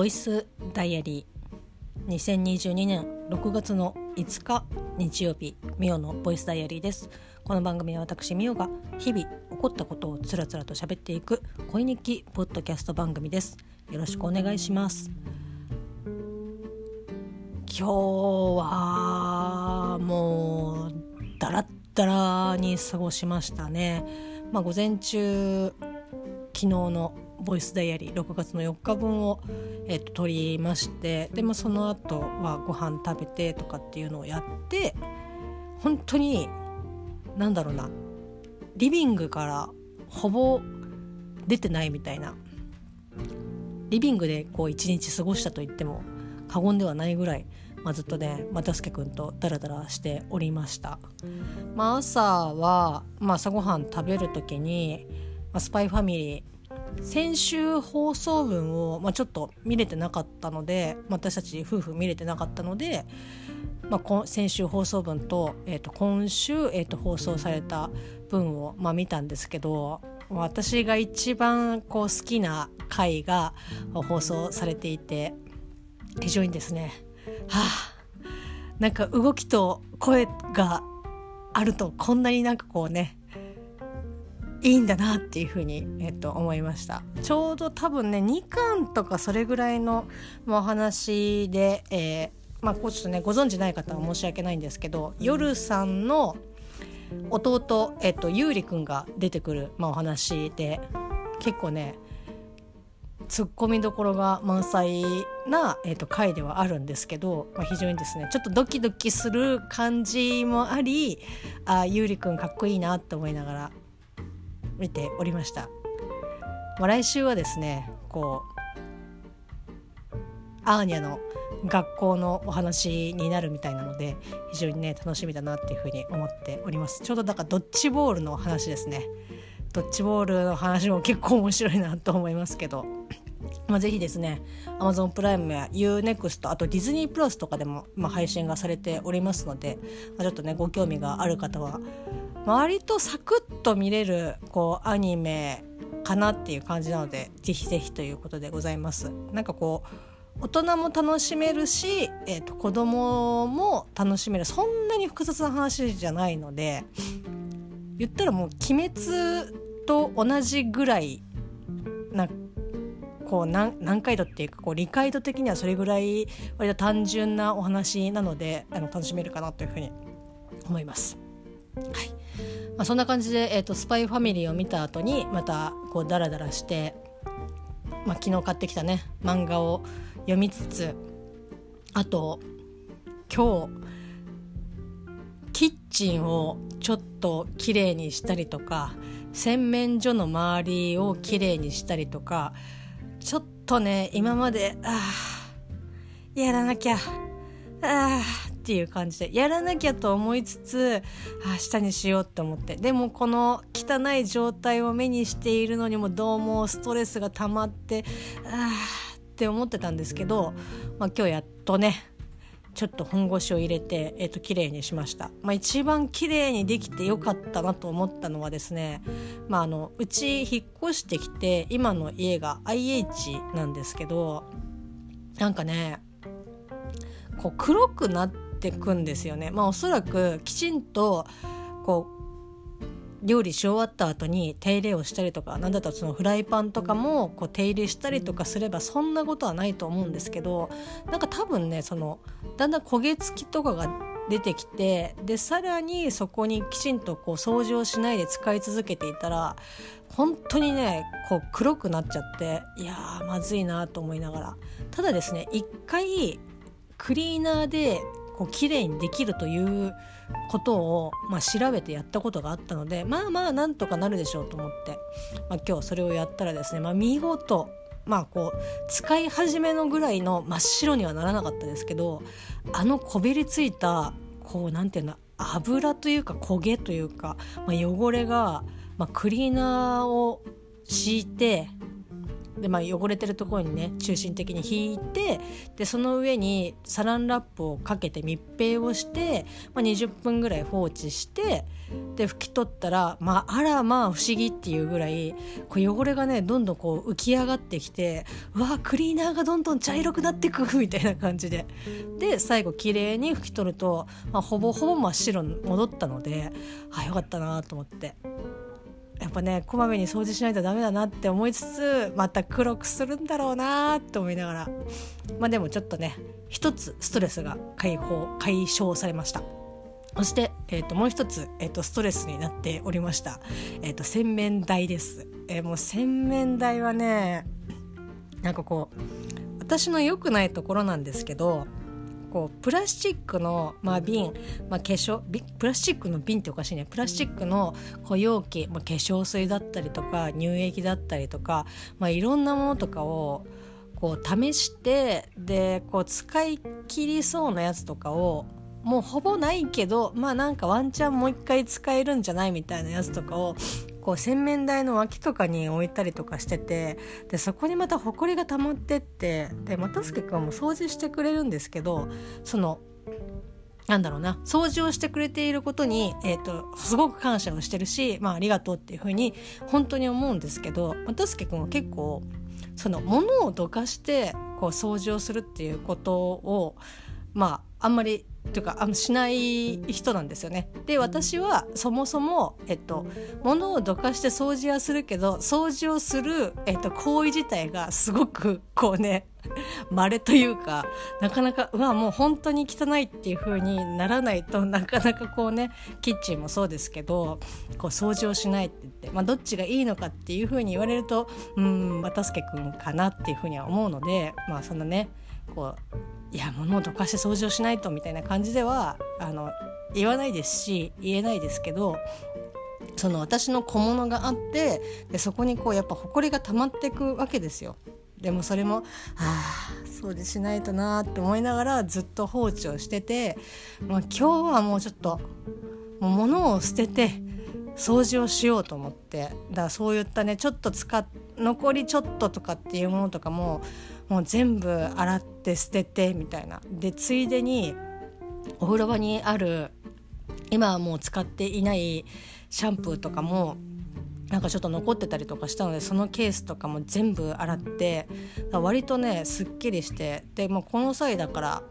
ボイスダイアリー。2022年6月の5日日曜日ミオのボイスダイアリーです。この番組は私ミオが日々起こったことをつらつらと喋っていく恋日記ポッドキャスト番組です。よろしくお願いします。今日はもうダラッダラに過ごしましたね。まあ午前中昨日のボイスダイアリー6月の4日分を、えーと、撮りましてで、もその後はご飯食べてとかっていうのをやって本当に何だろうなリビングからほぼ出てないみたいな。リビングでこう一日過ごしたと言っても過言ではないぐらい、まあ、ずっとね又助君とダラダラしておりました、まあ、朝は、まあ、朝ごはん食べる時に、まあ、スパイファミリー先週放送分を、まあ、ちょっと見れてなかったので私たち夫婦見れてなかったので、まあ、先週放送分と,、えー、と今週、えー、と放送された分を、まあ、見たんですけど私が一番こう好きな回が放送されていて非常にですね。はあなんか動きと声があるとこんなになんかこうねいいんだなっていうふうに、えっと、思いました。ちょうど多分ね2巻とかそれぐらいのお話で、えー、まあこうちょっとねご存知ない方は申し訳ないんですけど夜さんの弟、えっと、ゆうりくんが出てくる、まあ、お話で結構ねツッコミどころが満載な、えーと、回ではあるんですけど、まあ、非常にですねちょっとドキドキする感じもありあゆうりくんかっこいいなって思いながら見ておりました、まあ、来週はですねこうアーニャの学校のお話になるみたいなので非常にね楽しみだなっていうふうに思っております。ちょうどだからドッジボールの話ですね。ドッジボールの話も結構面白いなと思いますけど。まあ、ぜひですね Amazon プライムや UNEXT あとディズニープラスとかでも、まあ、配信がされておりますので、まあ、ちょっとねご興味がある方は割とサクッと見れるこうアニメかなっていう感じなのでぜひぜひということでございます。なんかこう大人も楽しめるし、えーと、子供も楽しめるそんなに複雑な話じゃないので言ったらもう「鬼滅」と同じぐらいなこう難解度っていうかこう理解度的にはそれぐらい割と単純なお話なのであの楽しめるかなというふうに思います。はい。まあ、そんな感じで、えーと、スパイファミリーを見た後にまたこうダラダラして、まあ、昨日買ってきたね漫画を読みつつあと今日キッチンをちょっときれいにしたりとか洗面所の周りをきれいにしたりとかちょっとね今までああやらなきゃああっていう感じでやらなきゃと思いつつ明日にしようって思って。でもこの汚い状態を目にしているのにもどうもストレスが溜まってああって思ってたんですけど、まあ、今日やっとねちょっと本腰を入れて、えー、と綺麗にしました、まあ、一番綺麗にできてよかったなと思ったのはですね、まあ、あのうち引っ越してきて今の家が IH なんですけどなんかねこう黒くなってくんですよね。まあ、おそらくきちんとこう料理し終わった後に手入れをしたりとか何だったらそのフライパンとかもこう手入れしたりとかすればそんなことはないと思うんですけどなんか多分ねそのだんだん焦げ付きとかが出てきてでさらにそこにきちんとこう掃除をしないで使い続けていたら本当にねこう黒くなっちゃっていやーまずいなと思いながらただですね一回クリーナーでこう綺麗にできるということを、まあ、調べてやったことがあったのでまあまあなんとかなるでしょうと思って、まあ、今日それをやったらですね、まあ、見事まあこう使い始めのぐらいの真っ白にはならなかったですけどあのこびりついたこうなんていうの油というか焦げというか、まあ、汚れが、まあ、クリーナーを敷いてで、まあ、汚れてるところにね中心的に引いてでその上にサランラップをかけて密閉をして、まあ、20分ぐらい放置してで拭き取ったら、まあ、あらまあ不思議っていうぐらいこう汚れがねどんどんこう浮き上がってきてうわクリーナーがどんどん茶色くなってくみたいな感じで。で最後綺麗に拭き取ると、まあ、ほぼほぼ真っ白に戻ったのであよかったなと思って。やっぱねこまめに掃除しないとダメだなって思いつつまた黒くするんだろうなって思いながら。まあでもちょっとね一つストレスが解放解消されました。そして、えー、ともう一つ、えー、とストレスになっておりました、えー、と洗面台です、えー、もう洗面台はねなんかこう私の良くないところなんですけどこうプラスチックの、まあ、瓶、まあ、化粧プラスチックの瓶っておかしいね。プラスチックのこう容器、まあ、化粧水だったりとか乳液だったりとか、まあ、いろんなものとかをこう試してでこう使い切りそうなやつとかをもうほぼないけどまあなんかワンチャンもう一回使えるんじゃないみたいなやつとかをこう洗面台の脇とかに置いたりとかしててでそこにまたほこりが溜まってってで又助君も掃除してくれるんですけどそのなんだろうな掃除をしてくれていることに、えーと、すごく感謝をしてるし、まあ、ありがとうっていうふうに本当に思うんですけど又助君は結構その物をどかしてこう掃除をするっていうことをまああんまりというかあのしない人なんですよね。で私はそもそも、えっと、物をどかして掃除はするけど掃除をする、えっと、行為自体がすごくこうね 稀というかなかなかうわもう本当に汚いっていう風にならないと なかなかこうねキッチンもそうですけどこう掃除をしないって言って、まあ、どっちがいいのかっていう風に言われるとうん渡助君かなっていう風には思うのでまあそんなねこういや物をどかして掃除をしないとみたいな感じではあの言わないですし言えないですけどその私の小物があってでそこにこうやっぱ埃が溜まっていくわけですよ。でもそれもああ掃除しないとなって思いながらずっと放置をしてて、まあ、今日はもうちょっともう物を捨てて掃除をしようと思ってだからそういったねちょっと使っ残りちょっととかっていうものとかももう全部洗って捨ててみたいな。でついでにお風呂場にある今はもう使っていないシャンプーとかもなんかちょっと残ってたりとかしたのでそのケースとかも全部洗って割とねすっきりしてでもこの際だから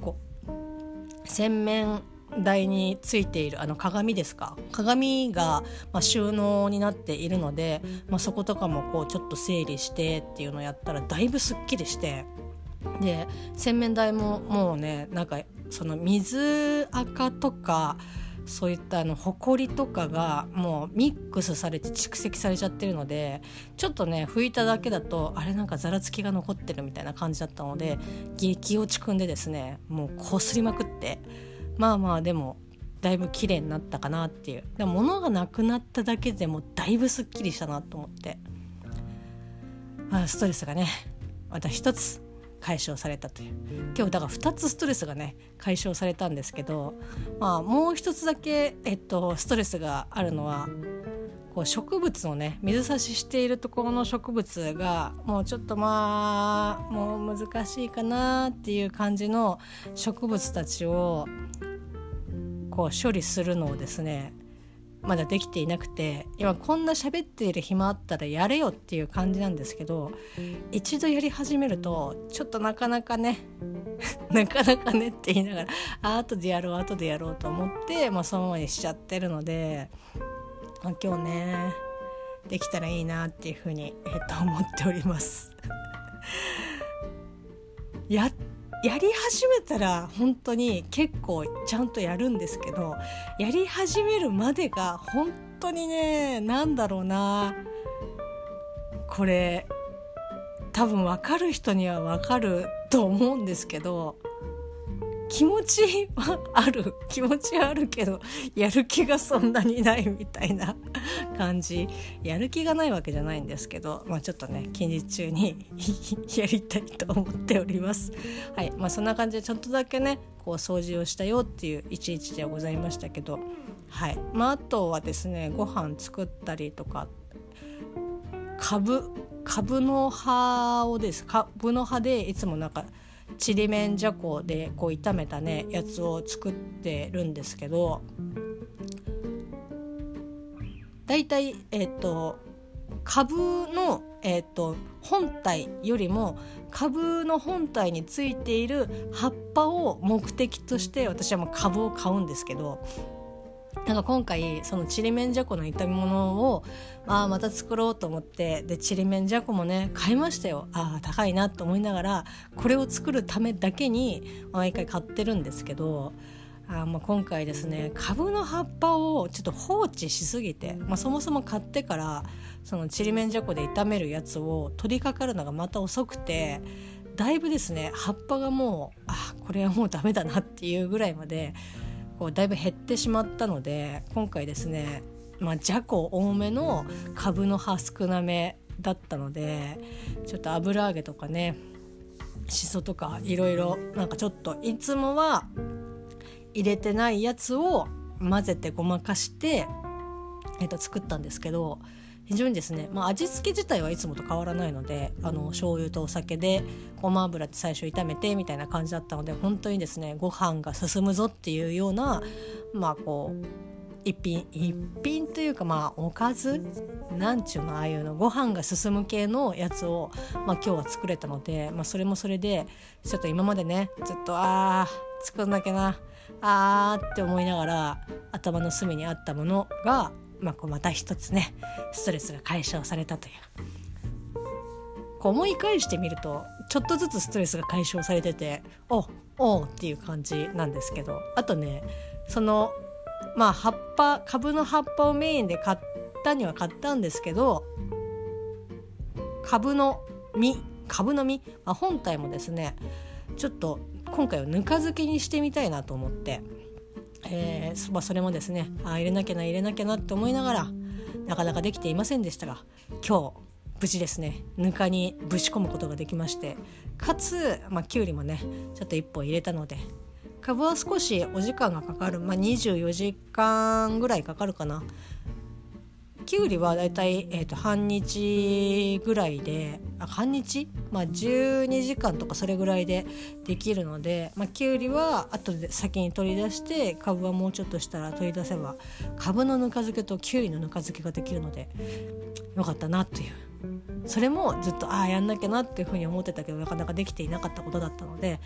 こう洗面台についているあの鏡ですか？鏡が、まあ、収納になっているので、まあ、そことかもこうちょっと整理してっていうのをやったらだいぶすっきりして。で洗面台ももうねなんかその水垢とかそういったあの埃とかがもうミックスされて蓄積されちゃってるのでちょっとね拭いただけだとあれなんかざらつきが残ってるみたいな感じだったので激落ちくんでですねもうこすりまくって。まあまあでもだいぶ綺麗になったかなっていうでも物がなくなっただけでもだいぶすっきりしたなと思ってあストレスがねまた一つ解消されたという。今日だから2つストレスがね解消されたんですけど、まあ、もう一つだけ、えっと、ストレスがあるのはこう植物をね水差ししているところの植物がもうちょっとまあもう難しいかなっていう感じの植物たちをこう処理するのをですねまだできていなくて今こんな喋っている暇あったらやれよっていう感じなんですけど一度やり始めるとちょっとなかなかね なかなかねって言いながらあ後でやろう後でやろうと思って、まあ、そのままにしちゃってるのでまあ、今日ねできたらいいなっていうふうに、えっと、思っております。や やり始めたら本当に結構ちゃんとやるんですけどやり始めるまでが本当にねなんだろうな。これ多分分かる人には分かると思うんですけど気持ちはある。気持ちはあるけどやる気がそんなにないみたいな 感じ。やる気がないわけじゃないんですけど、まあ、ちょっとね近日中に やりたいと思っております。はい。まあそんな感じでちょっとだけねこう掃除をしたよっていう一日ではございましたけど。はい。まああとはですねご飯作ったりとか株株の葉をです。株の葉でいつもなんかちりめんじゃこでこう炒めたねやつを作ってるんですけど大体えっ、と株の、えーと、本体よりも株の本体についている葉っぱを目的として私はもう株を買うんですけどなんか今回そのちりめんじゃこの炒め物をあまた作ろうと思ってでちりめんじゃこもね買いましたよ。ああ高いなと思いながらこれを作るためだけに毎回買ってるんですけどあまあ今回ですね株の葉っぱをちょっと放置しすぎて、まあ、そもそも買ってからそのちりめんじゃこで炒めるやつを取り掛かるのがまた遅くてだいぶですね葉っぱがもうあこれはもうダメだなっていうぐらいまでこうだいぶ減ってしまったので今回ですねまあ、じゃこ多めの株の葉少なめだったのでちょっと油揚げとかねしそとかいろいろなんかちょっといつもは入れてないやつを混ぜてごまかして、えー、と作ったんですけど非常にですね、まあ、味付け自体はいつもと変わらないのであの醤油とお酒でごま油って最初炒めてみたいな感じだったので本当にですねご飯が進むぞっていうようなまあこう一品一品というかまあおかず？なんちゅうのああいうのご飯が進む系のやつを、まあ、今日は作れたので、まあ、それもそれでちょっと今までねずっとあー作んなきゃなあーって思いながら頭の隅にあったものが、まあ、こうまた一つねストレスが解消されたという。こう思い返してみるとちょっとずつストレスが解消されてておおっていう感じなんですけど。あとねそのまあ葉っぱ株の葉っぱをメインで買ったには買ったんですけど株の実株の実、まあ、本体もですねちょっと今回はぬか漬けにしてみたいなと思って、えーまあ、それもですねあ入れなきゃな入れなきゃなって思いながらなかなかできていませんでしたが今日無事ですねぬかにぶち込むことができましてかつ、まあ、きゅうりもねちょっと1本入れたので株は少しお時間がかかる、まあ、24時間ぐらいかかるかな。きゅうりはだいたい、えーと、半日ぐらいで半日、まあ、12時間とかそれぐらいでできるので、まあ、きゅうりは後で先に取り出してかぶはもうちょっとしたら取り出せばかぶのぬか漬けときゅうりのぬか漬けができるのでよかったなという。それもずっとああやんなきゃなっていうふうに思ってたけどなかなかできていなかったことだったので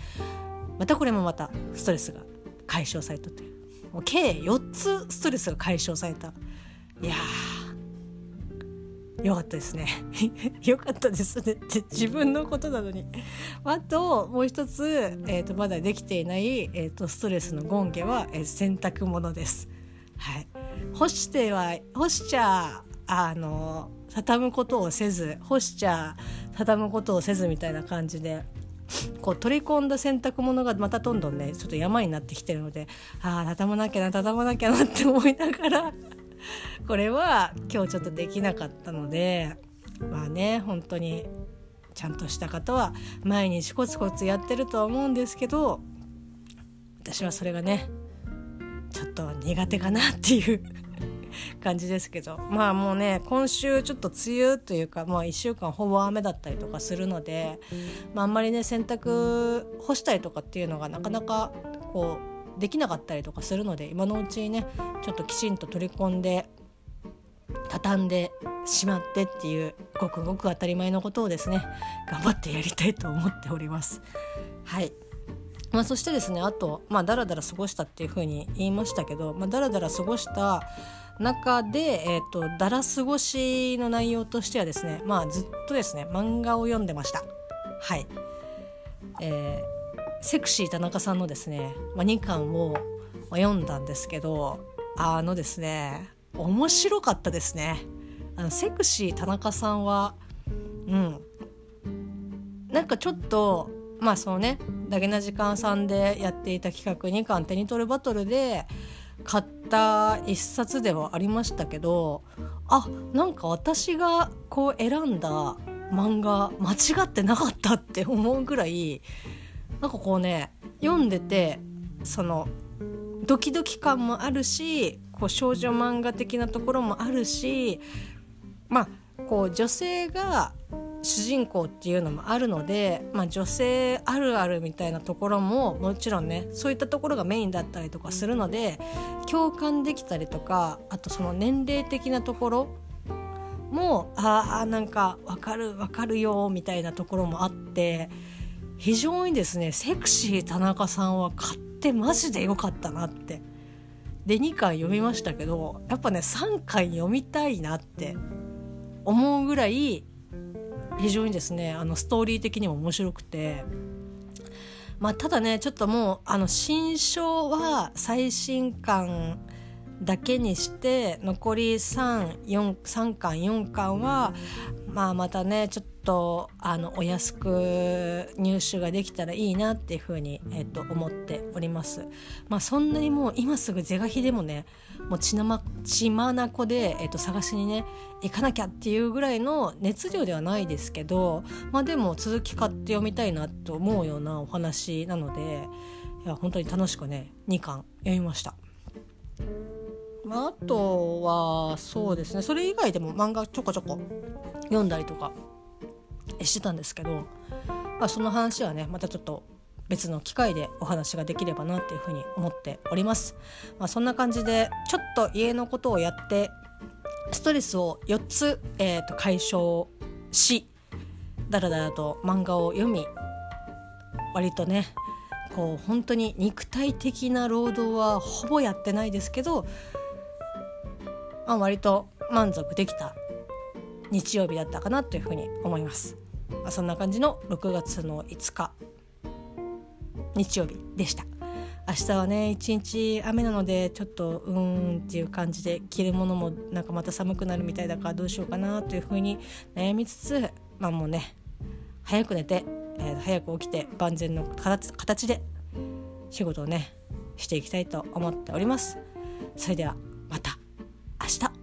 またこれもまたストレスが解消されたという。もう計4つストレスが解消された。いやよかったですね。よかったですねって自分のことなのに。あともう一つ、えーと、まだできていない、えーと、ストレスの権下は、えー、洗濯物です。はい。干しては干しちゃあの畳むことをせず干しちゃ畳むことをせずみたいな感じでこう取り込んだ洗濯物がまたどんどんねちょっと山になってきてるのでああ畳まなきゃな畳まなきゃなって思いながら これは今日ちょっとできなかったのでまあね本当にちゃんとした方は毎日コツコツやってるとは思うんですけど私はそれがねちょっと苦手かなっていう 感じですけどまあもうね今週ちょっと梅雨というか、まあ、1週間ほぼ雨だったりとかするので、まあ、あんまりね洗濯干したりとかっていうのがなかなかこうできなかったりとかするので今のうちにねちょっときちんと取り込んで畳んでしまってっていうごくごく当たり前のことをですね頑張ってやりたいと思っております。はいまあ、そしてですねあと、まあ、だらだら過ごしたっていうふうに言いましたけど、まあ、だらだら過ごした中で、えーと、だら過ごしの内容としてはですね、まあ、ずっとですね漫画を読んでました。はい、えー、セクシー田中さんのですね、まあ、2巻を読んだんですけどあのですね面白かったですね。あのセクシー田中さんはうんなんかちょっとまあそのねダゲな時間さんでやっていた企画2巻手に取るバトルで買った一冊ではありましたけどあなんか私がこう選んだ漫画間違ってなかったって思うぐらいなんかこうね読んでてそのドキドキ感もあるしこう少女漫画的なところもあるしまあこう女性が主人公っていうのもあるので、まあ、女性あるあるみたいなところももちろんねそういったところがメインだったりとかするので共感できたりとかあとその年齢的なところもああなんか分かる分かるよみたいなところもあって非常にですねセクシー田中さんは買ってマジで良かったなって。で2巻読みましたけどやっぱね3巻読みたいなって思うぐらい非常にですねあのストーリー的にも面白くて。まあ、ただねちょっともうあの新書は最新刊だけにして残り 3, 4 3巻4巻は、まあ、またねちょっとあのお安く入手ができたらいいなっていうふうに、えー、と思っております。まあ、そんなにもう今すぐ是が非でもねもう血なま血まなこで、えー、と探しにね行かなきゃっていうぐらいの熱量ではないですけど、まあ、でも続き買って読みたいなと思うようなお話なのでいや本当に楽しくね2巻読みました。まあ、あとはそうですねそれ以外でも漫画ちょこちょこ読んだりとかしてたんですけど、まあ、その話はねまたちょっと別の機会でお話ができればなっていうふうに思っております。まあ、そんな感じでちょっと家のことをやってストレスを4つ、えー、と解消しだらだらと漫画を読み割とねこう本当に肉体的な労働はほぼやってないですけど、まあ、割と満足できた日曜日だったかなというふうに思います。まあ、そんな感じの6月の5日日曜日でした。明日はね一日雨なのでちょっとうーんっていう感じで着るものもなんかまた寒くなるみたいだからどうしようかなというふうに悩みつつまあもうね早く寝て、えー、早く起きて万全の形で仕事をねしていきたいと思っております。それではまた明日。